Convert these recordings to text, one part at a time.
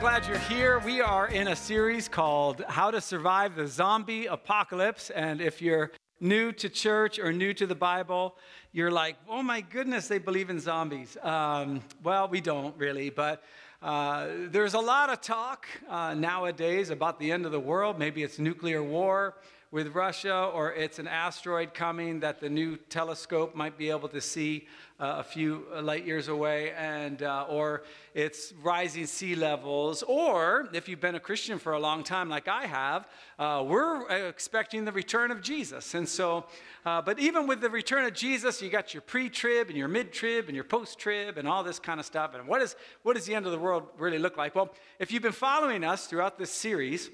glad you're here. We are in a series called How to Survive the Zombie Apocalypse. And if you're new to church or new to the Bible, you're like, oh my goodness, they believe in zombies. Um, well, we don't really, but uh, there's a lot of talk uh, nowadays about the end of the world. Maybe it's nuclear war with Russia, or it's an asteroid coming that the new telescope might be able to see uh, a few light years away, and uh, or it's rising sea levels, or if you've been a Christian for a long time, like I have, uh, we're expecting the return of Jesus, and so. Uh, but even with the return of Jesus, you got your pre-trib and your mid-trib and your post-trib and all this kind of stuff. And what is what does the end of the world really look like? Well, if you've been following us throughout this series,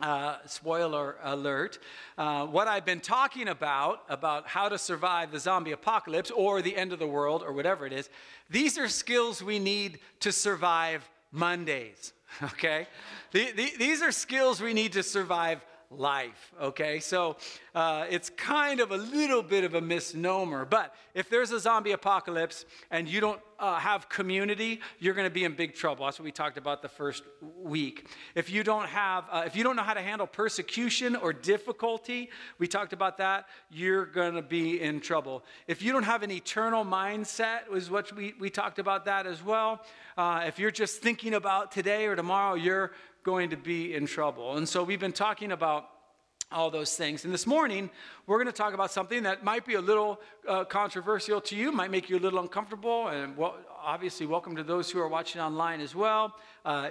uh, spoiler alert, uh, what I've been talking about, about how to survive the zombie apocalypse or the end of the world or whatever it is, these are skills we need to survive Mondays, okay? The, the, these are skills we need to survive life, okay? So uh, it's kind of a little bit of a misnomer, but if there's a zombie apocalypse and you don't uh, have community, you're going to be in big trouble. That's what we talked about the first week. If you don't have, uh, if you don't know how to handle persecution or difficulty, we talked about that, you're going to be in trouble. If you don't have an eternal mindset, was what we, we talked about that as well. Uh, if you're just thinking about today or tomorrow, you're going to be in trouble. And so we've been talking about all those things. And this morning, we're going to talk about something that might be a little uh, controversial to you, might make you a little uncomfortable. And well, obviously, welcome to those who are watching online as well. Uh,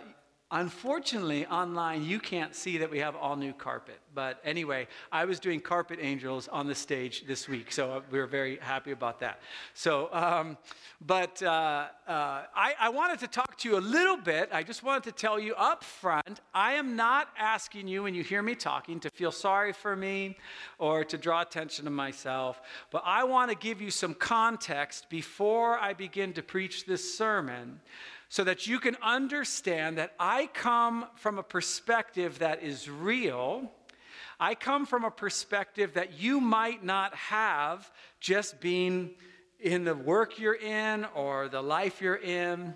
Unfortunately, online, you can't see that we have all new carpet. But anyway, I was doing Carpet Angels on the stage this week, so we were very happy about that. So, um, but uh, uh, I, I wanted to talk to you a little bit. I just wanted to tell you up front I am not asking you, when you hear me talking, to feel sorry for me or to draw attention to myself. But I want to give you some context before I begin to preach this sermon so that you can understand that I come from a perspective that is real. I come from a perspective that you might not have just being in the work you're in or the life you're in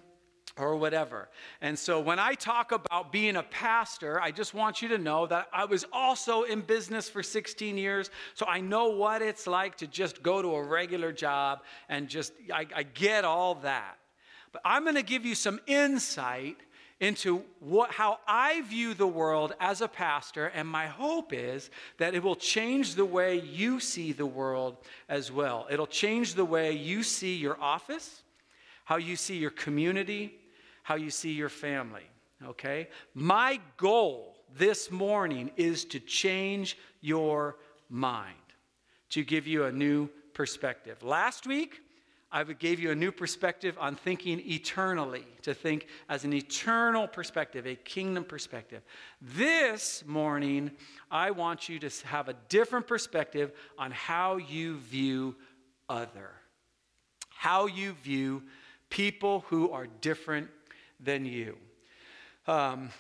or whatever. And so when I talk about being a pastor, I just want you to know that I was also in business for 16 years, so I know what it's like to just go to a regular job and just, I, I get all that. But I'm going to give you some insight into what, how I view the world as a pastor, and my hope is that it will change the way you see the world as well. It'll change the way you see your office, how you see your community, how you see your family. Okay? My goal this morning is to change your mind, to give you a new perspective. Last week, I gave you a new perspective on thinking eternally, to think as an eternal perspective, a kingdom perspective. This morning, I want you to have a different perspective on how you view other, how you view people who are different than you. Um,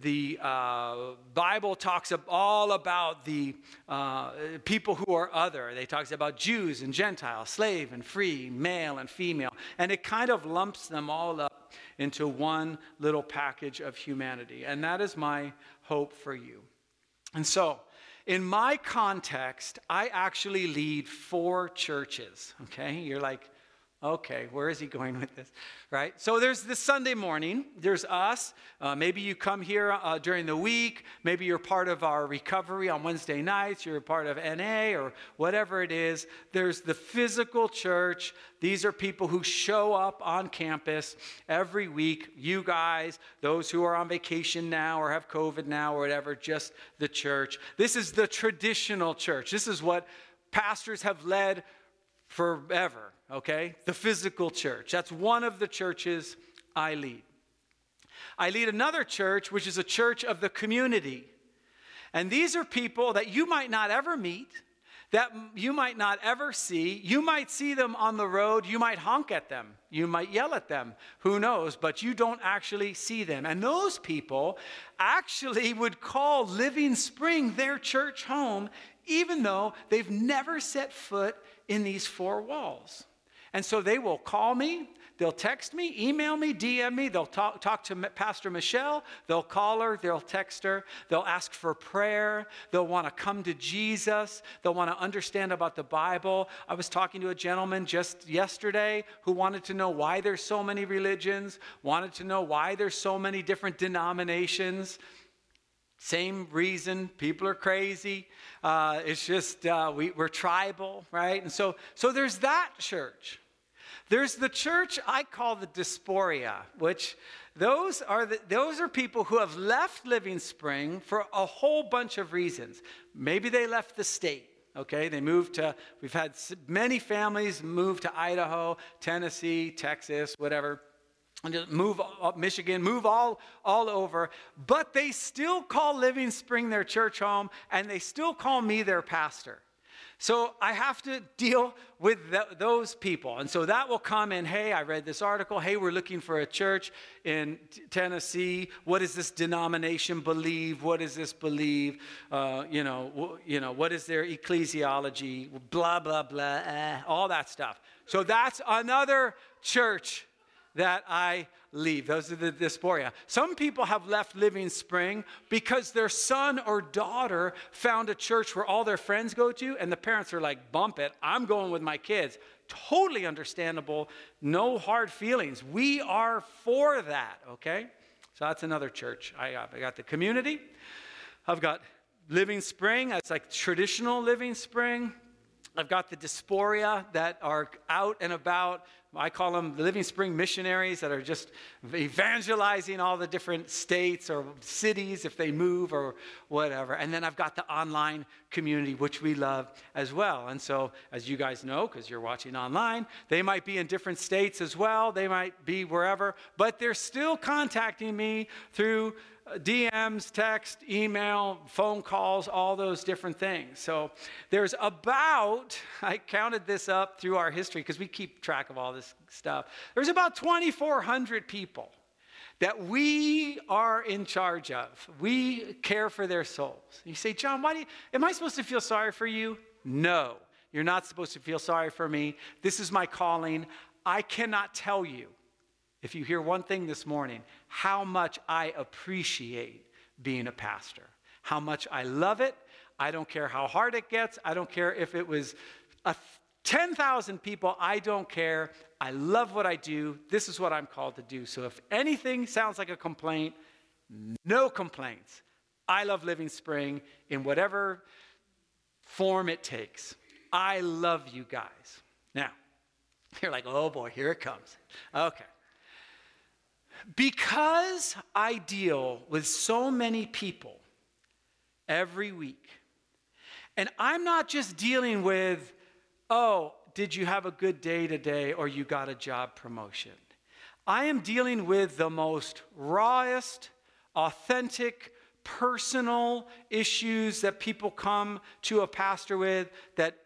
the uh, Bible talks all about the uh, people who are other. They talks about Jews and Gentiles, slave and free, male and female, and it kind of lumps them all up into one little package of humanity. And that is my hope for you. And so, in my context, I actually lead four churches. Okay, you're like, Okay, where is he going with this? Right? So there's this Sunday morning, there's us. Uh, maybe you come here uh, during the week. Maybe you're part of our recovery on Wednesday nights. You're part of NA or whatever it is. There's the physical church. These are people who show up on campus every week. You guys, those who are on vacation now or have COVID now or whatever, just the church. This is the traditional church. This is what pastors have led forever okay? The physical church. That's one of the churches I lead. I lead another church, which is a church of the community. And these are people that you might not ever meet, that you might not ever see. You might see them on the road. You might honk at them. You might yell at them. Who knows? But you don't actually see them. And those people actually would call Living Spring their church home, even though they've never set foot in these four walls. And so they will call me, they'll text me, email me, DM me, they'll talk, talk to Pastor Michelle, they'll call her, they'll text her, they'll ask for prayer, they'll want to come to Jesus, they'll want to understand about the Bible. I was talking to a gentleman just yesterday who wanted to know why there's so many religions, wanted to know why there's so many different denominations. Same reason, people are crazy. Uh, it's just uh, we, we're tribal, right? And so, so there's that church. There's the church I call the diaspora, which those are, the, those are people who have left Living Spring for a whole bunch of reasons. Maybe they left the state. Okay, they moved to, we've had many families move to Idaho, Tennessee, Texas, whatever and just move up Michigan, move all, all over. But they still call Living Spring their church home, and they still call me their pastor. So I have to deal with th- those people. And so that will come in hey, I read this article. Hey, we're looking for a church in t- Tennessee. What does this denomination believe? What does this believe? Uh, you, know, w- you know, what is their ecclesiology? Blah, blah, blah, eh, all that stuff. So that's another church that I leave. Those are the diaspora. Some people have left Living Spring because their son or daughter found a church where all their friends go to, and the parents are like, bump it, I'm going with my kids. Totally understandable, no hard feelings. We are for that, okay? So that's another church I got. I got the community, I've got Living Spring, that's like traditional Living Spring. I've got the diaspora that are out and about I call them the Living Spring missionaries that are just evangelizing all the different states or cities if they move or whatever. And then I've got the online community, which we love as well. And so, as you guys know, because you're watching online, they might be in different states as well. They might be wherever, but they're still contacting me through DMs, text, email, phone calls, all those different things. So there's about, I counted this up through our history because we keep track of all this stuff. There's about 2,400 people that we are in charge of. We care for their souls. You say, John, why do you, am I supposed to feel sorry for you? No, you're not supposed to feel sorry for me. This is my calling. I cannot tell you if you hear one thing this morning, how much I appreciate being a pastor, how much I love it. I don't care how hard it gets. I don't care if it was 10,000 people. I don't care. I love what I do. This is what I'm called to do. So if anything sounds like a complaint, no complaints. I love Living Spring in whatever form it takes. I love you guys. Now, you're like, oh boy, here it comes. Okay. Because I deal with so many people every week, and I'm not just dealing with, oh, did you have a good day today or you got a job promotion? I am dealing with the most rawest, authentic, personal issues that people come to a pastor with that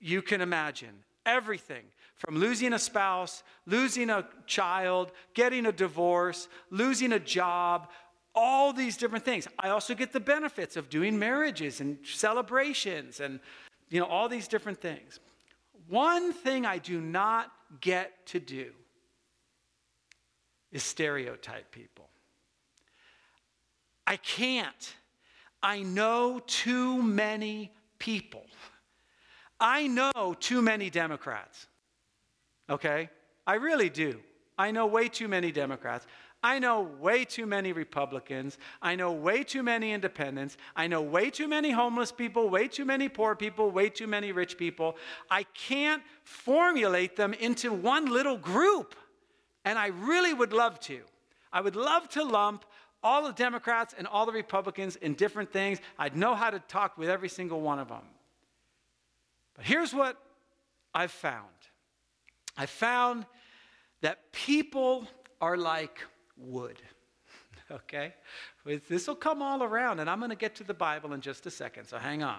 you can imagine. Everything from losing a spouse, losing a child, getting a divorce, losing a job, all these different things. I also get the benefits of doing marriages and celebrations and you know all these different things. One thing I do not get to do is stereotype people. I can't. I know too many people. I know too many Democrats okay? I really do. I know way too many Democrats. I know way too many Republicans. I know way too many independents. I know way too many homeless people, way too many poor people, way too many rich people. I can't formulate them into one little group. And I really would love to. I would love to lump all the Democrats and all the Republicans in different things. I'd know how to talk with every single one of them. But here's what I've found I found that people are like wood. Okay? This will come all around, and I'm going to get to the Bible in just a second, so hang on.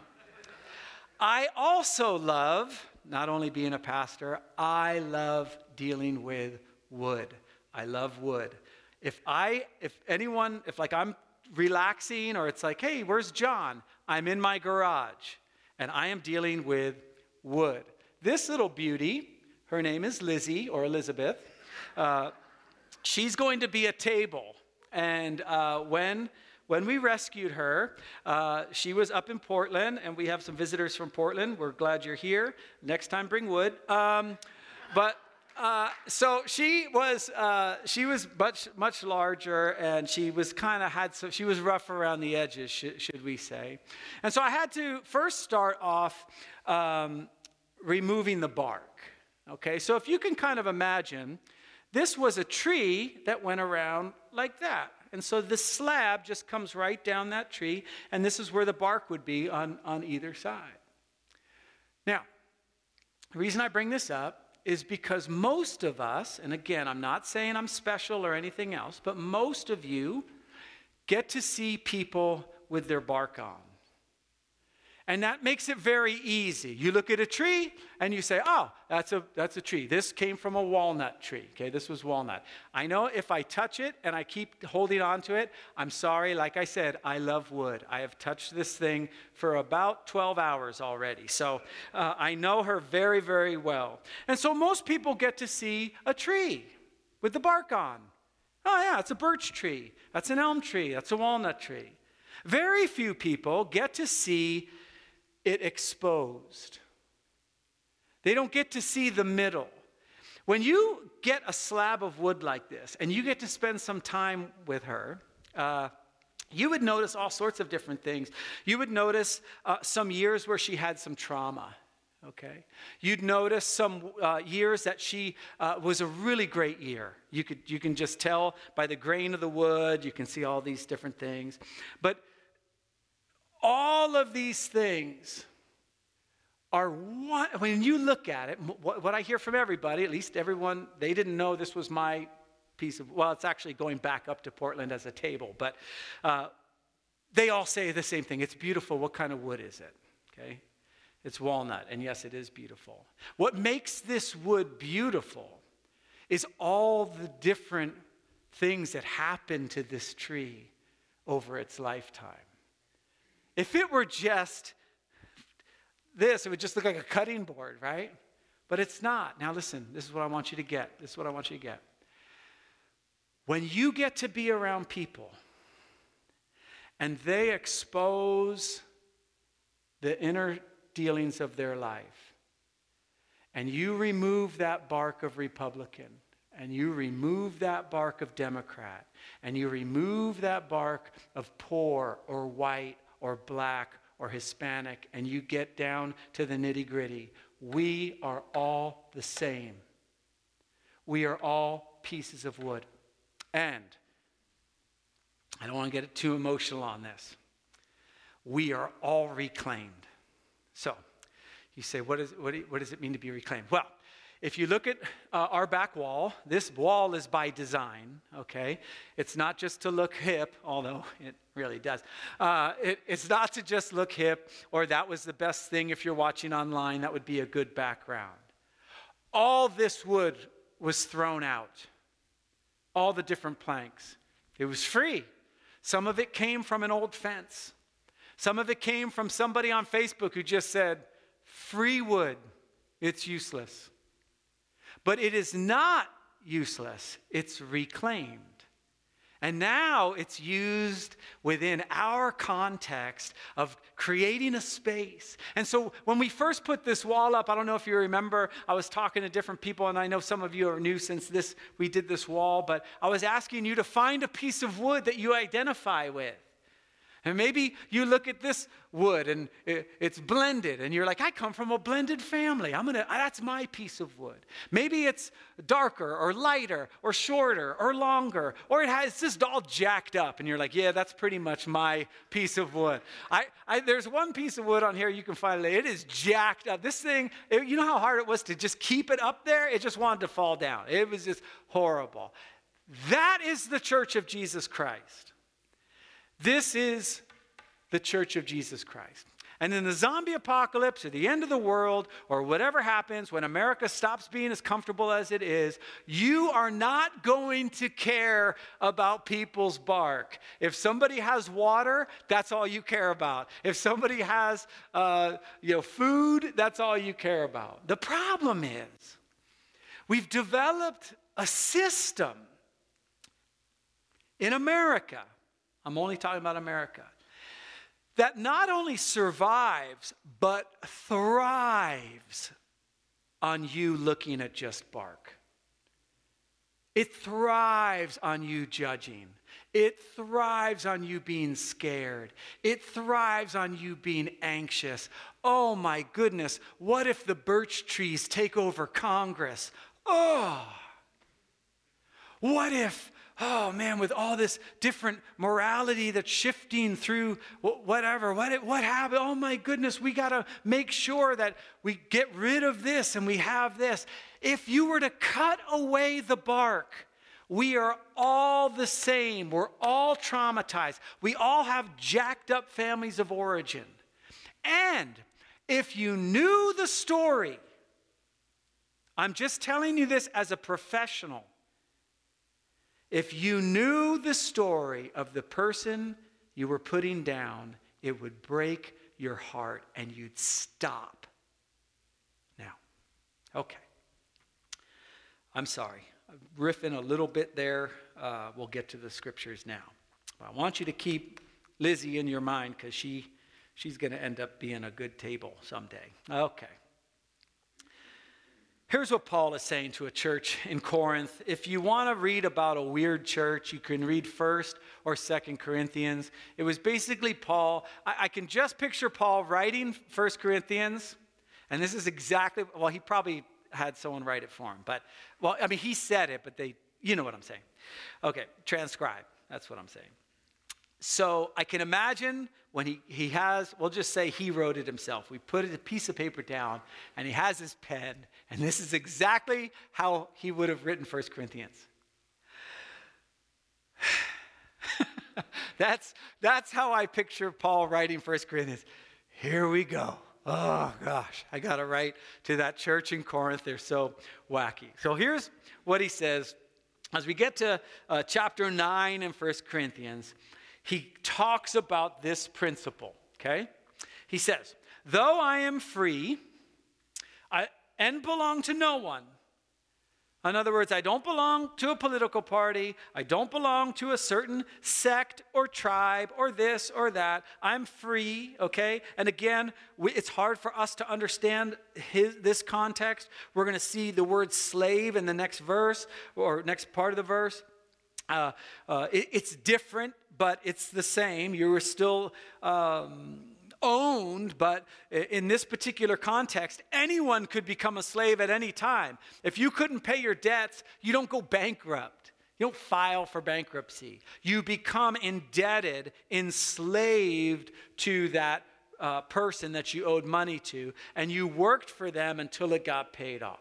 I also love not only being a pastor, I love dealing with wood. I love wood. If I, if anyone, if like I'm relaxing or it's like, hey, where's John? I'm in my garage and I am dealing with wood. This little beauty Her name is Lizzie or Elizabeth. Uh, she's going to be a table. And uh, when when we rescued her, uh, she was up in Portland, and we have some visitors from Portland. We're glad you're here. Next time, bring wood. Um, but uh, so she was uh, she was much much larger, and she was kind of had so she was rough around the edges, should, should, we say? And so I had to first start off um, removing the bark. Okay, so if you can kind of imagine, this was a tree that went around like that. And so this slab just comes right down that tree, and this is where the bark would be on, on either side. Now, the reason I bring this up is because most of us, and again, I'm not saying I'm special or anything else, but most of you get to see people with their bark on. And that makes it very easy. You look at a tree and you say, oh, that's a, that's a tree. This came from a walnut tree. Okay, this was walnut. I know if I touch it and I keep holding on to it, I'm sorry. Like I said, I love wood. I have touched this thing for about 12 hours already. So uh, I know her very, very well. And so most people get to see a tree with the bark on. Oh, yeah, it's a birch tree. That's an elm tree. That's a walnut tree. Very few people get to see it exposed. They don't get to see the middle. When you get a slab of wood like this and you get to spend some time with her, uh, you would notice all sorts of different things. You would notice uh, some years where she had some trauma. Okay, you'd notice some uh, years that she uh, was a really great year. You could you can just tell by the grain of the wood. You can see all these different things, but all of these things are one, when you look at it, what, what I hear from everybody, at least everyone, they didn't know this was my piece of, well, it's actually going back up to Portland as a table, but uh, they all say the same thing. It's beautiful. What kind of wood is it? Okay. It's walnut, and yes, it is beautiful. What makes this wood beautiful is all the different things that happen to this tree over its lifetime. If it were just this, it would just look like a cutting board, right? But it's not. Now, listen, this is what I want you to get. This is what I want you to get. When you get to be around people and they expose the inner dealings of their life, and you remove that bark of Republican, and you remove that bark of Democrat, and you remove that bark of poor or white or black or Hispanic, and you get down to the nitty gritty, we are all the same. We are all pieces of wood. And I don't want to get too emotional on this. We are all reclaimed. So, you say, what, is, what, do, what does it mean to be reclaimed? Well, if you look at uh, our back wall, this wall is by design, okay? It's not just to look hip, although it really does. Uh, it, it's not to just look hip, or that was the best thing if you're watching online, that would be a good background. All this wood was thrown out, all the different planks. It was free. Some of it came from an old fence, some of it came from somebody on Facebook who just said, free wood, it's useless. But it is not useless, it's reclaimed. And now it's used within our context of creating a space. And so when we first put this wall up, I don't know if you remember, I was talking to different people, and I know some of you are new since this we did this wall, but I was asking you to find a piece of wood that you identify with. And maybe you look at this wood and it's blended, and you're like, I come from a blended family. I'm gonna, that's my piece of wood. Maybe it's darker or lighter or shorter or longer, or it has it's just all jacked up, and you're like, yeah, that's pretty much my piece of wood. I, I there's one piece of wood on here you can find. it. It is jacked up. This thing, it, you know how hard it was to just keep it up there? It just wanted to fall down. It was just horrible. That is the church of Jesus Christ. This is the church of Jesus Christ. And in the zombie apocalypse or the end of the world or whatever happens when America stops being as comfortable as it is, you are not going to care about people's bark. If somebody has water, that's all you care about. If somebody has uh, you know, food, that's all you care about. The problem is, We've developed a system in America. I'm only talking about America that not only survives, but thrives on you looking at just bark. It thrives on you judging. It thrives on you being scared. It thrives on you being anxious. Oh my goodness, what if the birch trees take over Congress? Oh, what if oh man, with all this different morality that's shifting through whatever, what, what happened? Oh my goodness, we got to make sure that we get rid of this and we have this. If you were to cut away the bark, we are all the same. We're all traumatized. We all have jacked up families of origin. And if you knew the story, I'm just telling you this as a professional. If you knew the story of the person you were putting down, it would break your heart and you'd stop. Now, okay. I'm sorry. I'm riffing a little bit there. Uh, we'll get to the scriptures now. I want you to keep Lizzie in your mind because she, she's going to end up being a good table someday. Okay. Here's what Paul is saying to a church in Corinth. If you want to read about a weird church, you can read 1st or 2nd Corinthians. It was basically Paul. I, I can just picture Paul writing 1st Corinthians, and this is exactly, well, he probably had someone write it for him. But, well, I mean, he said it, but they, you know what I'm saying. Okay, transcribe. That's what I'm saying. So I can imagine when he, he has, we'll just say he wrote it himself. We put a piece of paper down and he has his pen, and this is exactly how he would have written 1 Corinthians. that's, that's how I picture Paul writing 1 Corinthians. Here we go. Oh gosh, I got to write to that church in Corinth. They're so wacky. So here's what he says as we get to uh, chapter 9 in 1 Corinthians he talks about this principle, okay? He says, Though I am free I, and belong to no one, in other words, I don't belong to a political party. I don't belong to a certain sect or tribe or this or that. I'm free, okay? And again, we, it's hard for us to understand his, this context. We're going to see the word slave in the next verse or next part of the verse. Uh, uh, it, it's different but it's the same. You were still um, owned, but in this particular context, anyone could become a slave at any time. If you couldn't pay your debts, you don't go bankrupt. You don't file for bankruptcy. You become indebted, enslaved to that uh, person that you owed money to, and you worked for them until it got paid off.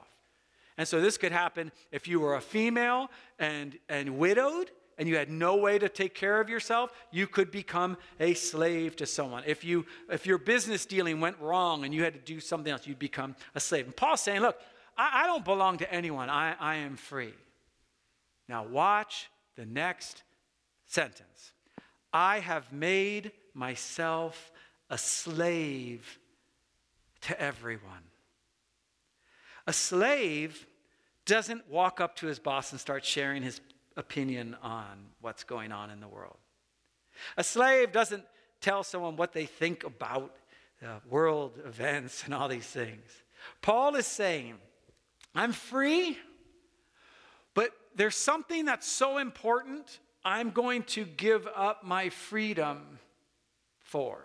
And so this could happen if you were a female and, and widowed, and you had no way to take care of yourself, you could become a slave to someone. If, you, if your business dealing went wrong and you had to do something else, you'd become a slave. And Paul's saying, Look, I, I don't belong to anyone, I, I am free. Now, watch the next sentence I have made myself a slave to everyone. A slave doesn't walk up to his boss and start sharing his opinion on what's going on in the world. A slave doesn't tell someone what they think about world events and all these things. Paul is saying, I'm free, but there's something that's so important, I'm going to give up my freedom for.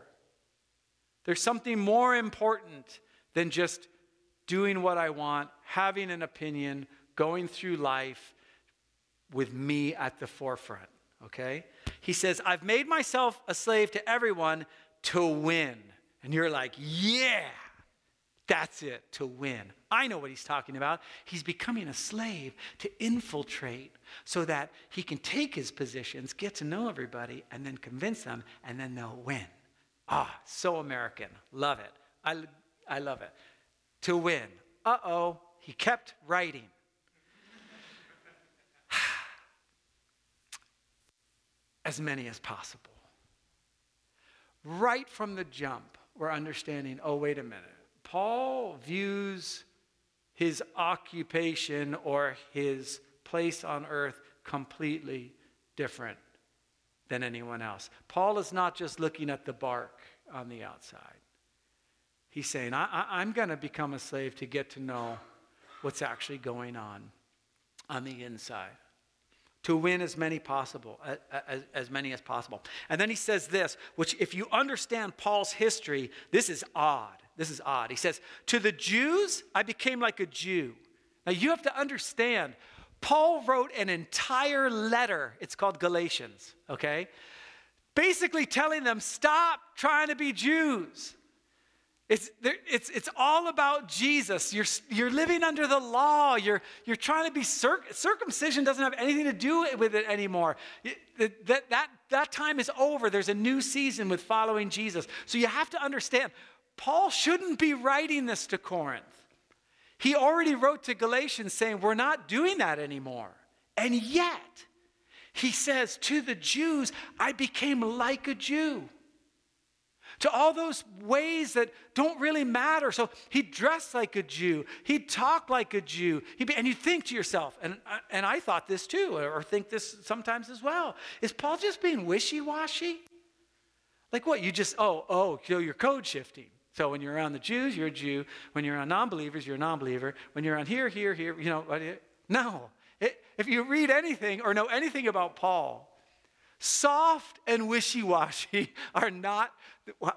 There's something more important than just doing what I want, having an opinion, going through life, with me at the forefront, okay? He says, I've made myself a slave to everyone to win. And you're like, yeah, that's it, to win. I know what he's talking about. He's becoming a slave to infiltrate so that he can take his positions, get to know everybody, and then convince them, and then they'll win. Ah, so American. Love it. I, I love it. To win. Uh oh, he kept writing. As many as possible. Right from the jump, we're understanding oh, wait a minute. Paul views his occupation or his place on earth completely different than anyone else. Paul is not just looking at the bark on the outside. He's saying, I, am going to become a slave to get to know what's actually going on on the inside to win as many possible as, as, many as possible. And then he says this which if you understand paul's history this is odd. This is odd. He says to the jews i became like a jew. Now you have to understand paul wrote an entire letter it's called galatians okay? Basically telling them stop trying to be jews it's, it's, it's all about Jesus. You're, you're living under the law. You're, you're trying to be circ- circumcision doesn't have anything to do with it anymore. That, that, that, that time is over. There's a new season with following Jesus. So you have to understand, Paul shouldn't be writing this to Corinth. He already wrote to Galatians saying, We're not doing that anymore. And yet, he says, To the Jews, I became like a Jew to all those ways that don't really matter. So he dressed like a Jew, he talked like a Jew. He, and you think to yourself, and, and I thought this too, or think this sometimes as well is Paul just being wishy washy? Like what? You just, oh, oh, so you're code shifting. So when you're around the Jews, you're a Jew. When you're around non believers, you're a non believer. When you're around here, here, here, you know, no. It, if you read anything or know anything about Paul, soft and wishy washy are not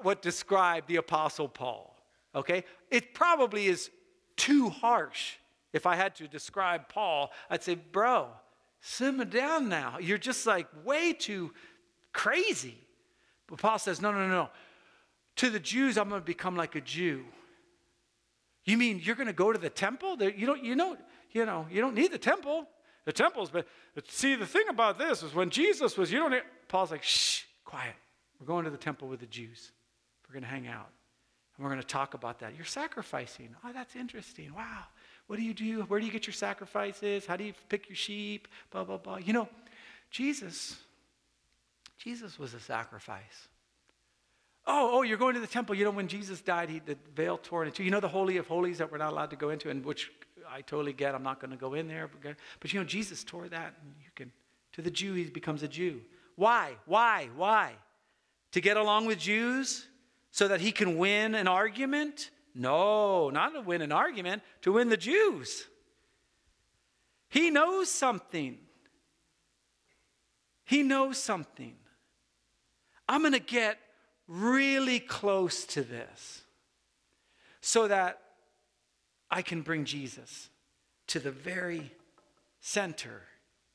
what described the Apostle Paul. Okay? It probably is too harsh. If I had to describe Paul, I'd say, bro, simmer down now. You're just like way too crazy. But Paul says, no, no, no, no. To the Jews, I'm going to become like a Jew. You mean you're going to go to the temple? You don't, you know, you know, you don't need the temple. The temples, but see, the thing about this is when Jesus was, you don't. Need, Paul's like, shh, quiet. We're going to the temple with the Jews. We're going to hang out. And we're going to talk about that. You're sacrificing. Oh, that's interesting. Wow. What do you do? Where do you get your sacrifices? How do you pick your sheep? Blah, blah, blah. You know, Jesus, Jesus was a sacrifice. Oh, oh, you're going to the temple. You know, when Jesus died, he, the veil tore into. You know the Holy of Holies that we're not allowed to go into, and which I totally get. I'm not going to go in there. But, but you know, Jesus tore that. And you can, to the Jew, he becomes a Jew. Why? Why? Why? To get along with Jews so that he can win an argument? No, not to win an argument, to win the Jews. He knows something. He knows something. I'm going to get really close to this so that I can bring Jesus to the very center.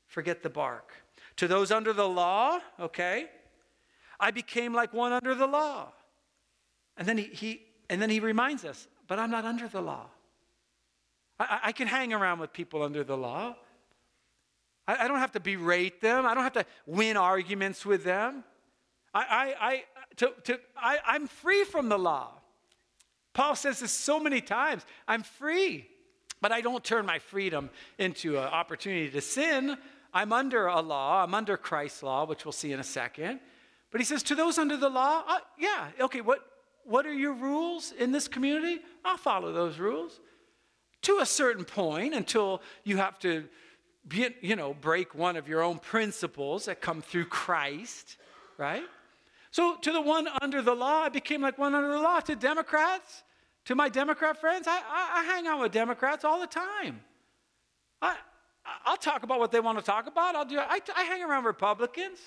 Forget the bark. To those under the law, okay, I became like one under the law. And then he, he and then he reminds us, but I'm not under the law. I, I can hang around with people under the law. I, I, don't have to berate them. I don't have to win arguments with them. I, I, to, to, I, I'm free from the law. Paul says this so many times I'm free, but I don't turn my freedom into an opportunity to sin. I'm under a law, I'm under Christ's law, which we'll see in a second. But he says, to those under the law, uh, yeah, okay, what, what are your rules in this community? I'll follow those rules to a certain point until you have to, be, you know, break one of your own principles that come through Christ, right? So to the one under the law, I became like one under the law. To Democrats, to my Democrat friends, I, I, I hang out with Democrats all the time. I, I'll talk about what they want to talk about. I'll do. I, I hang around Republicans.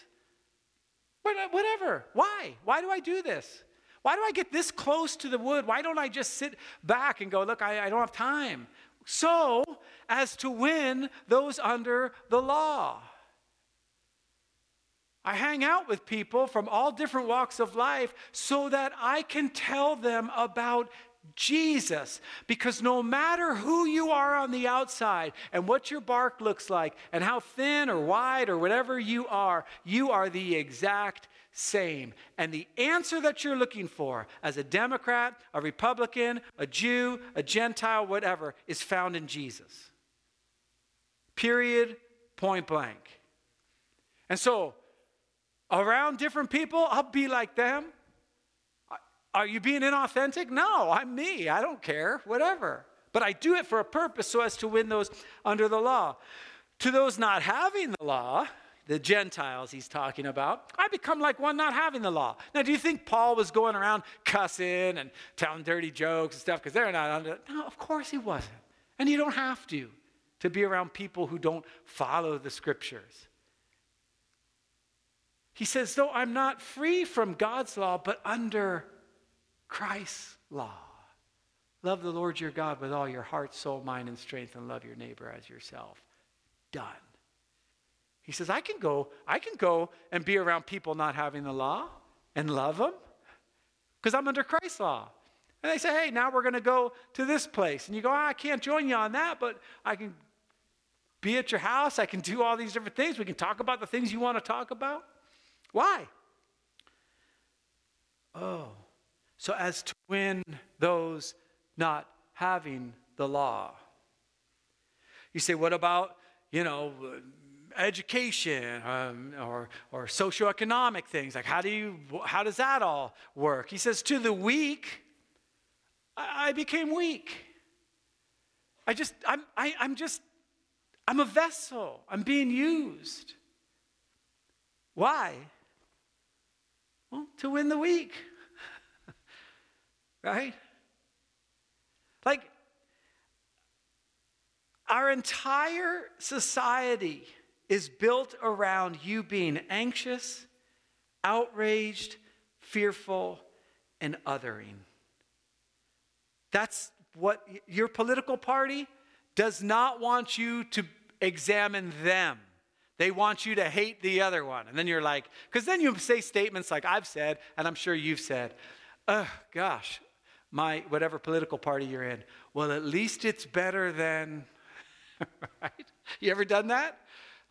Whatever. Why? Why do I do this? Why do I get this close to the wood? Why don't I just sit back and go, look, I, I don't have time? So as to win those under the law. I hang out with people from all different walks of life so that I can tell them about Jesus. Because no matter who you are on the outside and what your bark looks like and how thin or wide or whatever you are, you are the exact same. And the answer that you're looking for as a Democrat, a Republican, a Jew, a Gentile, whatever, is found in Jesus. Period, point blank. And so, around different people, I'll be like them. Are you being inauthentic? No, I'm me. I don't care. Whatever. but I do it for a purpose so as to win those under the law. To those not having the law, the Gentiles he's talking about, I become like one not having the law. Now, do you think Paul was going around cussing and telling dirty jokes and stuff because they're not under? No, of course he wasn't. And you don't have to, to be around people who don't follow the scriptures. He says, though I'm not free from God's law, but under Christ's law. Love the Lord your God with all your heart, soul, mind, and strength, and love your neighbor as yourself. Done. He says, I can go, I can go and be around people not having the law and love them because I'm under Christ's law. And they say, hey, now we're going to go to this place. And you go, oh, I can't join you on that, but I can be at your house. I can do all these different things. We can talk about the things you want to talk about. Why? Oh, so as to win those not having the law. You say, what about, you know, education um, or, or socioeconomic things? Like, how, do you, how does that all work? He says, to the weak, I, I became weak. I just, I'm, I, I'm just, I'm a vessel. I'm being used. Why? Well, to win the weak. right? Like, our entire society is built around you being anxious, outraged, fearful, and othering. That's what your political party does not want you to examine them. They want you to hate the other one. And then you're like, because then you say statements like I've said, and I'm sure you've said, oh, gosh, my whatever political party you're in. Well, at least it's better than, right? You ever done that?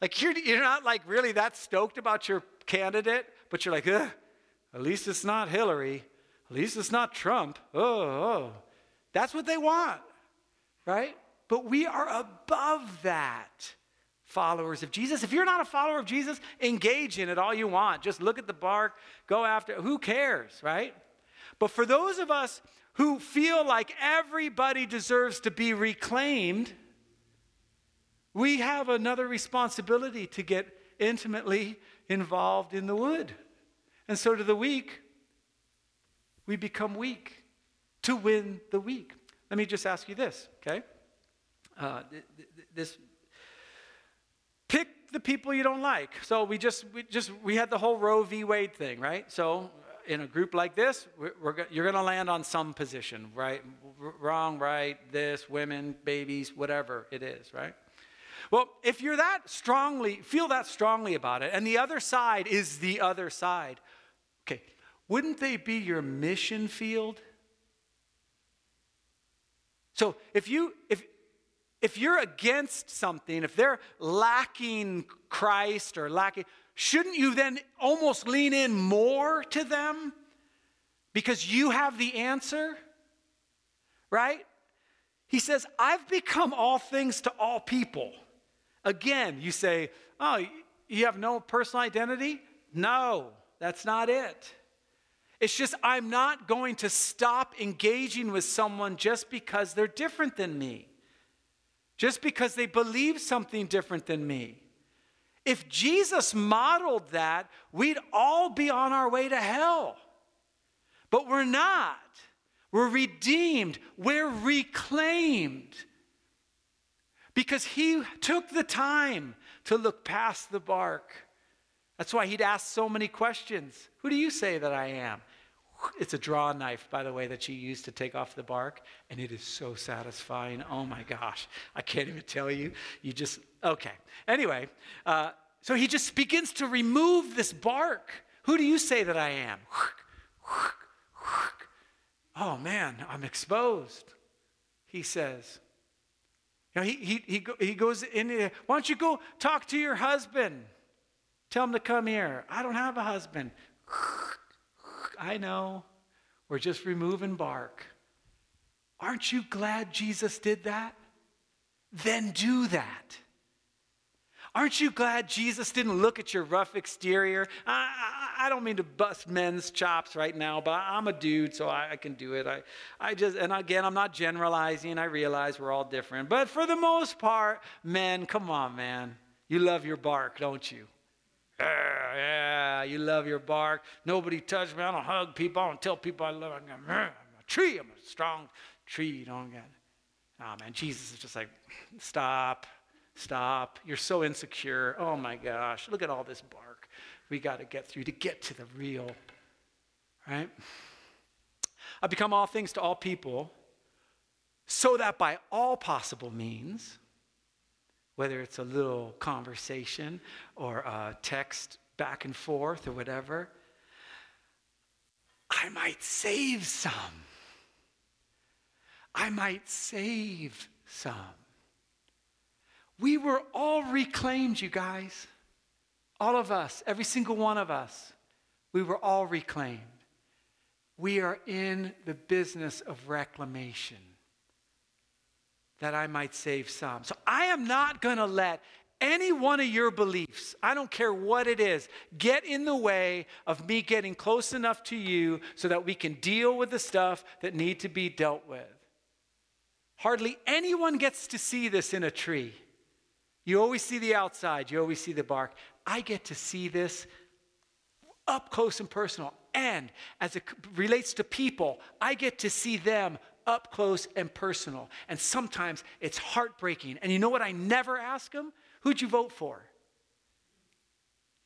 Like you're, you're not like really that stoked about your candidate, but you're like, at least it's not Hillary. At least it's not Trump. Oh, oh. That's what they want, right? But we are above that, followers of Jesus. If you're not a follower of Jesus, engage in it all you want. Just look at the bark, go after it. Who cares, right? But for those of us who feel like everybody deserves to be reclaimed, we have another responsibility to get intimately involved in the wood. And so to the weak, we become weak to win the weak. Let me just ask you this, okay? Uh, this pick the people you don't like. So we just we just we had the whole Roe v. Wade thing, right? So in a group like this, we're, we're, you're going to land on some position, right? Wrong, right, this, women, babies, whatever it is, right? Well, if you're that strongly, feel that strongly about it, and the other side is the other side, okay, wouldn't they be your mission field? So if you if if you're against something, if they're lacking Christ or lacking, shouldn't you then almost lean in more to them because you have the answer? Right? He says, I've become all things to all people. Again, you say, Oh, you have no personal identity? No, that's not it. It's just, I'm not going to stop engaging with someone just because they're different than me, just because they believe something different than me. If Jesus modeled that, we'd all be on our way to hell. But we're not. We're redeemed, we're reclaimed. Because he took the time to look past the bark. That's why he'd ask so many questions. Who do you say that I am? It's a draw knife, by the way, that you use to take off the bark, and it is so satisfying. Oh my gosh, I can't even tell you. You just, okay. Anyway, uh, so he just begins to remove this bark. Who do you say that I am? Oh man, I'm exposed, he says. You know, he, he, he, he goes in, why don't you go talk to your husband? Tell him to come here. I don't have a husband. I know. We're just removing bark. Aren't you glad Jesus did that? Then do that. Aren't you glad Jesus didn't look at your rough exterior? I, I, I don't mean to bust men's chops right now, but I'm a dude, so I, I, can do it. I, I just, and again, I'm not generalizing. I realize we're all different. But for the most part, men, come on, man. You love your bark, don't you? Yeah, you love your bark. Nobody touch me. I don't hug people. I don't tell people I love them. I'm a tree. I'm a strong tree. You don't get Oh, man, Jesus is just like, stop. Stop. You're so insecure. Oh my gosh. Look at all this bark we got to get through to get to the real. Right? I become all things to all people so that by all possible means, whether it's a little conversation or a text back and forth or whatever, I might save some. I might save some. We were all reclaimed, you guys. All of us, every single one of us, we were all reclaimed. We are in the business of reclamation that I might save some. So I am not going to let any one of your beliefs, I don't care what it is, get in the way of me getting close enough to you so that we can deal with the stuff that need to be dealt with. Hardly anyone gets to see this in a tree. You always see the outside, you always see the bark. I get to see this up close and personal. And as it relates to people, I get to see them up close and personal. And sometimes it's heartbreaking. And you know what I never ask them? Who'd you vote for?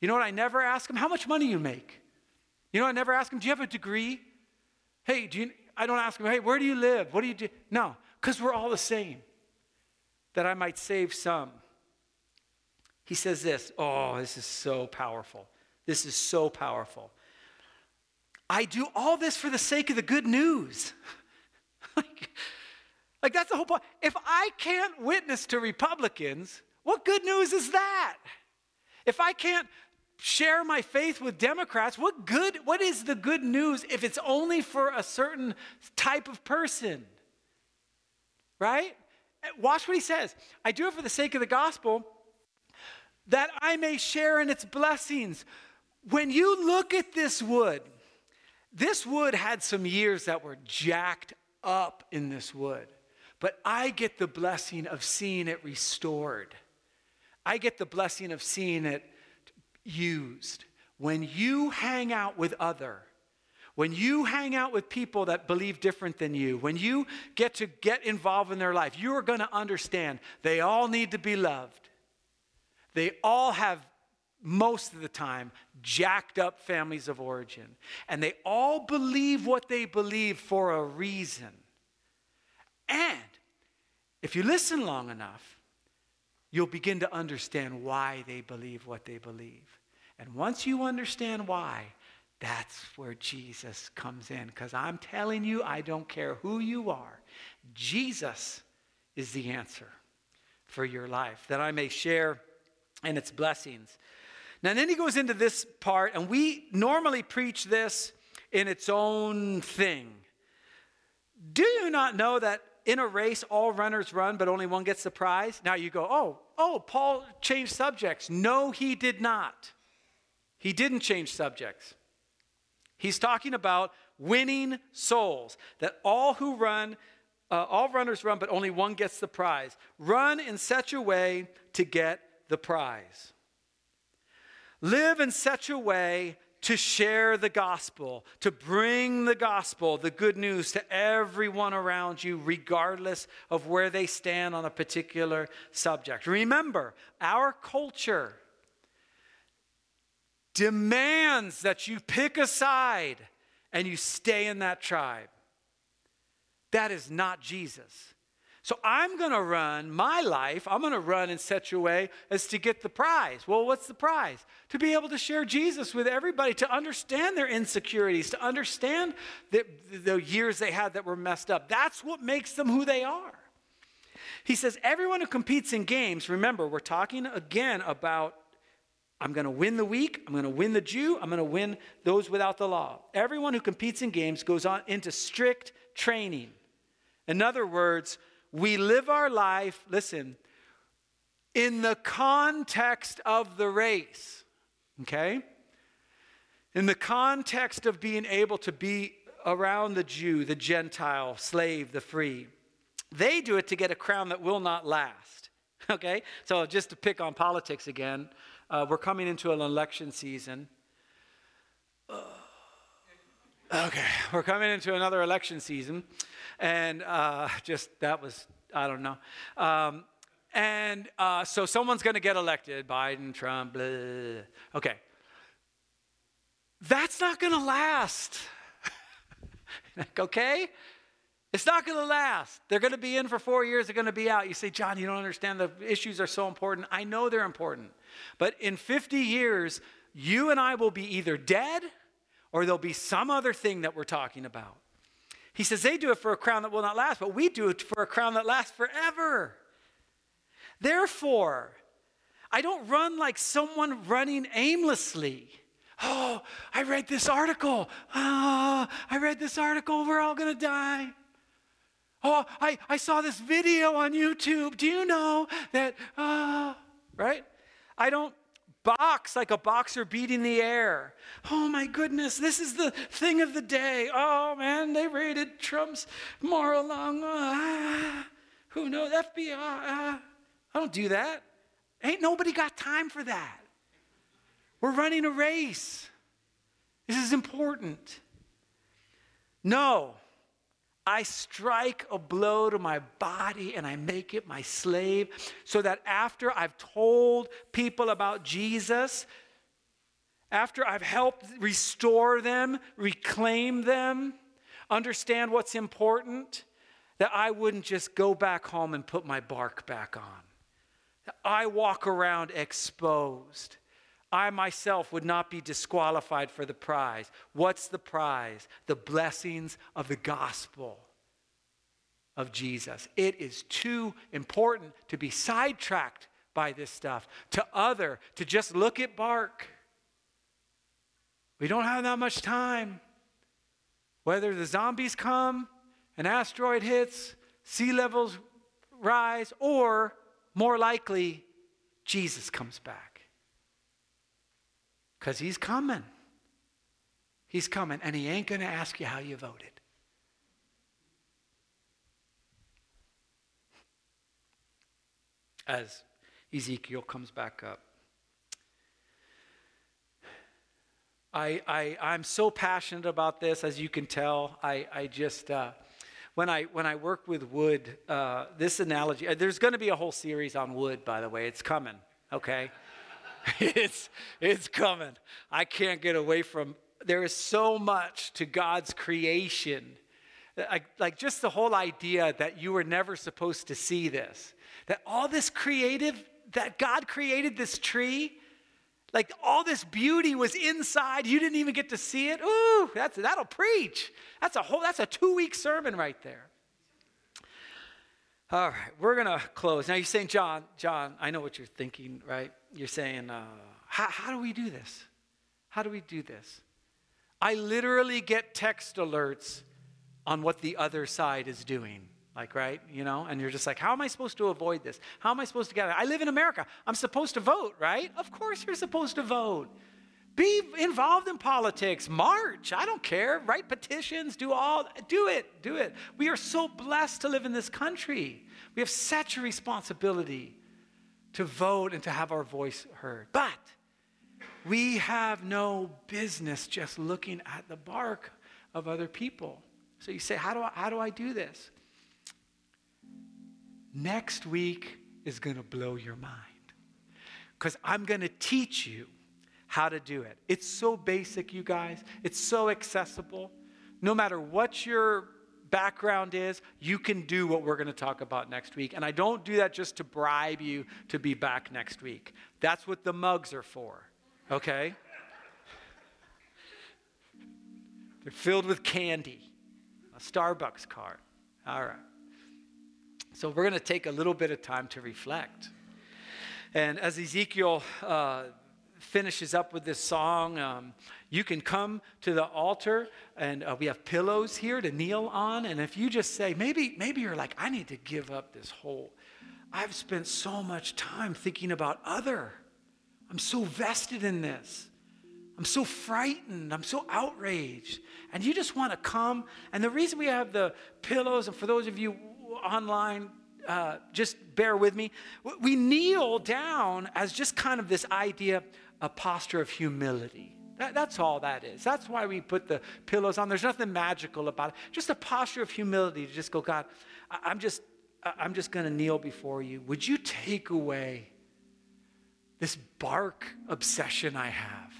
You know what I never ask them? How much money you make? You know I never ask them, do you have a degree? Hey, do you, I don't ask them, hey, where do you live? What do you do? No, because we're all the same. That I might save some. He says this Oh, this is so powerful. This is so powerful. I do all this for the sake of the good news. like, like, that's the whole point. If I can't witness to Republicans, what good news is that? If I can't share my faith with Democrats, what good, what is the good news if it's only for a certain type of person? Right? Eh, watch what he says. I do it for the sake of the gospel that I may share in its blessings. When you look at this wood, this wood had some years that were jacked up in this wood, but I get the blessing of seeing it restored. I get the blessing of seeing it used. When you hang out with other, when you hang out with people that believe different than you, when you get to get involved in their life, you are going to understand they all need to be loved. They all have, most of the time, jacked up families of origin. And they all believe what they believe for a reason. And if you listen long enough, you'll begin to understand why they believe what they believe. And once you understand why, that's where Jesus comes in. Because I'm telling you, I don't care who you are, Jesus is the answer for your life. That I may share and its blessings. Now, then he goes into this part, and we normally preach this in its own thing. Do you not know that in a race all runners run, but only one gets the prize? Now you go, oh, oh, Paul changed subjects. No, he did not. He didn't change subjects. He's talking about winning souls, that all who run, uh, all runners run, but only one gets the prize. Run in such a way to get the prize. Live in such a way to share the gospel, to bring the gospel, the good news to everyone around you, regardless of where they stand on a particular subject. Remember, our culture demands that you pick a side and you stay in that tribe. That is not Jesus. So I'm going to run my life, I'm going to run in such a way as to get the prize. Well, what's the prize? To be able to share Jesus with everybody, to understand their insecurities, to understand the, the years they had that were messed up. That's what makes them who they are. He says, everyone who competes in games, remember, we're talking again about I'm going to win the weak, I'm going to win the Jew, I'm going to win those without the law. Everyone who competes in games goes on into strict training. In other words, we live our life, listen, in the context of the race, okay? In the context of being able to be around the Jew, the Gentile, slave, the free. They do it to get a crown that will not last. Okay? So just to pick on politics again, uh, we're coming into an election season. Okay, we're coming into another election season. And uh, just that was, I don't know. Um, and uh, so someone's going to get elected Biden, Trump, blah. Okay. That's not going to last. okay? It's not going to last. They're going to be in for four years, they're going to be out. You say, John, you don't understand. The issues are so important. I know they're important. But in 50 years, you and I will be either dead or there'll be some other thing that we're talking about. He says, they do it for a crown that will not last, but we do it for a crown that lasts forever. Therefore, I don't run like someone running aimlessly. Oh, I read this article. Oh, I read this article. We're all going to die. Oh, I, I saw this video on YouTube. Do you know that? Oh, right? I don't box like a boxer beating the air. Oh my goodness, this is the thing of the day. Oh man, they raided Trump's Mar-a-Lago. Ah, who knows? FBI. I don't do that. Ain't nobody got time for that. We're running a race. This is important. No, I strike a blow to my body and I make it my slave so that after I've told people about Jesus, after I've helped restore them, reclaim them, understand what's important, that I wouldn't just go back home and put my bark back on. That I walk around exposed I myself would not be disqualified for the prize. What's the prize? The blessings of the gospel of Jesus. It is too important to be sidetracked by this stuff, to other, to just look at bark. We don't have that much time. Whether the zombies come, an asteroid hits, sea levels rise, or more likely, Jesus comes back. Because he's coming. He's coming, and he ain't going to ask you how you voted. As Ezekiel comes back up. I, I, I'm so passionate about this, as you can tell. I, I just, uh, when, I, when I work with wood, uh, this analogy, uh, there's going to be a whole series on wood, by the way. It's coming, okay? it's, it's coming. I can't get away from there is so much to God's creation. Like, like just the whole idea that you were never supposed to see this. That all this creative, that God created this tree, like all this beauty was inside. You didn't even get to see it. Ooh, that's, that'll preach. That's a whole, that's a two-week sermon right there. All right, we're gonna close. Now you're saying, John, John, I know what you're thinking, right? you're saying, uh, how, how do we do this? How do we do this? I literally get text alerts on what the other side is doing. Like, right? You know, and you're just like, how am I supposed to avoid this? How am I supposed to get it? I live in America. I'm supposed to vote, right? Of course you're supposed to vote. Be involved in politics. March. I don't care. Write petitions. Do all. Do it. Do it. We are so blessed to live in this country. We have such a responsibility to vote and to have our voice heard. But we have no business just looking at the bark of other people. So you say, how do I, how do, I do this? Next week is going to blow your mind because I'm going to teach you how to do it. It's so basic, you guys. It's so accessible. No matter what your background is, you can do what we're going to talk about next week. And I don't do that just to bribe you to be back next week. That's what the mugs are for, okay? They're filled with candy, a Starbucks card. All right. So we're going to take a little bit of time to reflect. And as Ezekiel uh, finishes up with this song, um, you can come to the altar and uh, we have pillows here to kneel on. And if you just say, maybe, maybe you're like, I need to give up this whole I've spent so much time thinking about other. I'm so vested in this. I'm so frightened. I'm so outraged. And you just want to come. And the reason we have the pillows, and for those of you online, uh, just bear with me. We kneel down as just kind of this idea, a posture of humility. That, that's all that is. That's why we put the pillows on. There's nothing magical about it. Just a posture of humility to just go, God, I'm just, I'm just going to kneel before you. Would you take away this bark obsession I have?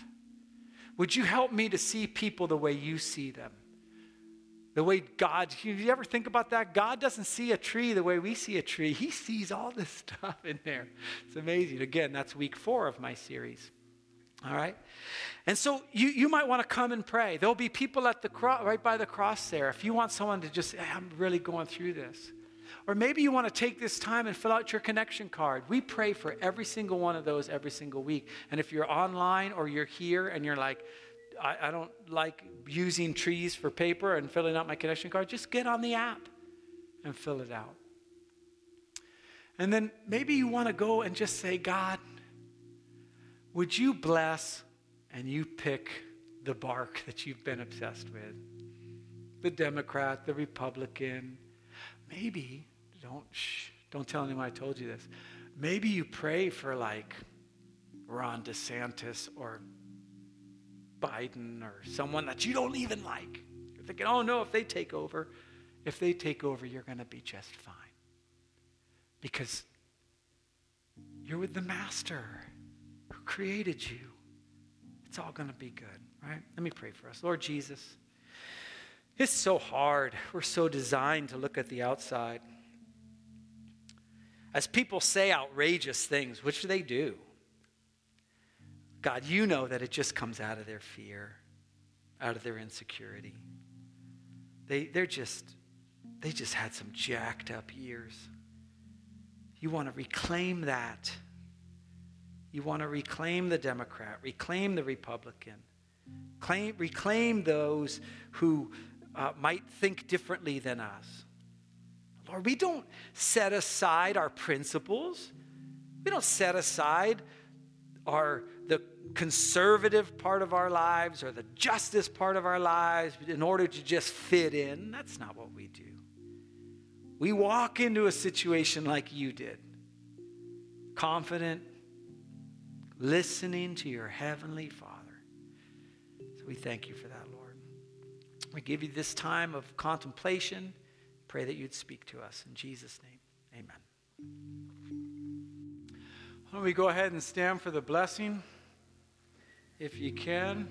Would you help me to see people the way you see them? The way God, you ever think about that? God doesn't see a tree the way we see a tree. He sees all this stuff in there. It's amazing. Again, that's week four of my series. All right? And so you, you might want to come and pray. There'll be people at the cross, right by the cross there. If you want someone to just, I'm really going through this. Or maybe you want to take this time and fill out your connection card. We pray for every single one of those every single week. And if you're online or you're here and you're like, I, I don't like using trees for paper and filling out my connection card, just get on the app and fill it out. And then maybe you want to go and just say, God, would you bless and you pick the bark that you've been obsessed with? The Democrat, the Republican. Maybe, don't, shh, don't tell anyone I told you this. Maybe you pray for like Ron DeSantis or Biden or someone that you don't even like. You're thinking, oh no, if they take over, if they take over, you're going to be just fine. Because you're with the master created you. It's all going to be good, right? Let me pray for us. Lord Jesus, it's so hard. We're so designed to look at the outside. As people say outrageous things, which they do, God, you know that it just comes out of their fear, out of their insecurity. They, they're just, they just had some jacked up years. You want to reclaim that. You want to reclaim the Democrat, reclaim the Republican, claim, reclaim those who uh, might think differently than us. Lord, we don't set aside our principles. We don't set aside our the conservative part of our lives or the justice part of our lives in order to just fit in. That's not what we do. We walk into a situation like you did, confident, listening to your heavenly Father. So we thank you for that, Lord. We give you this time of contemplation. Pray that you'd speak to us. In Jesus' name, amen. Why don't we go ahead and stand for the blessing? if you can.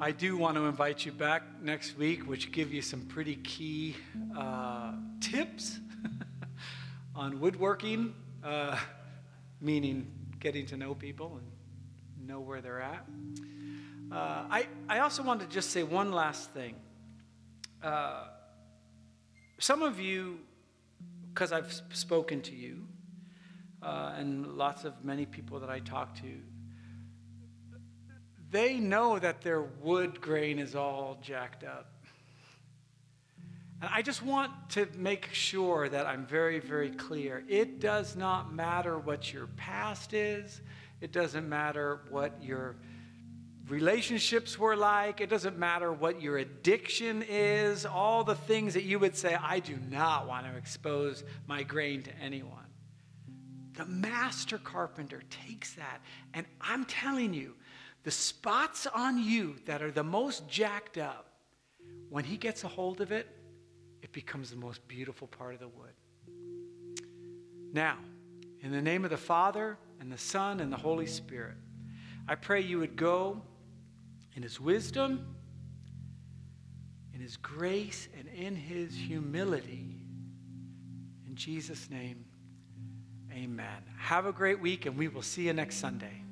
I do want to invite you back next week, which give you some pretty key uh, tips on woodworking, uh, meaning getting to know people and know where they're at. Uh, I, I also want to just say one last thing. Uh, some of you, because I've spoken to you, uh, and lots of many people that I talk to, they know that their wood grain is all jacked up. And I just want to make sure that I'm very, very clear. It does not matter what your past is, it doesn't matter what your relationships were like, it doesn't matter what your addiction is, all the things that you would say, I do not want to expose my grain to anyone. The master carpenter takes that, and I'm telling you, the spots on you that are the most jacked up, when he gets a hold of it, it becomes the most beautiful part of the wood. Now, in the name of the Father, and the Son, and the Holy Spirit, I pray you would go in his wisdom, in his grace, and in his humility. In Jesus' name. Amen. Have a great week, and we will see you next Sunday.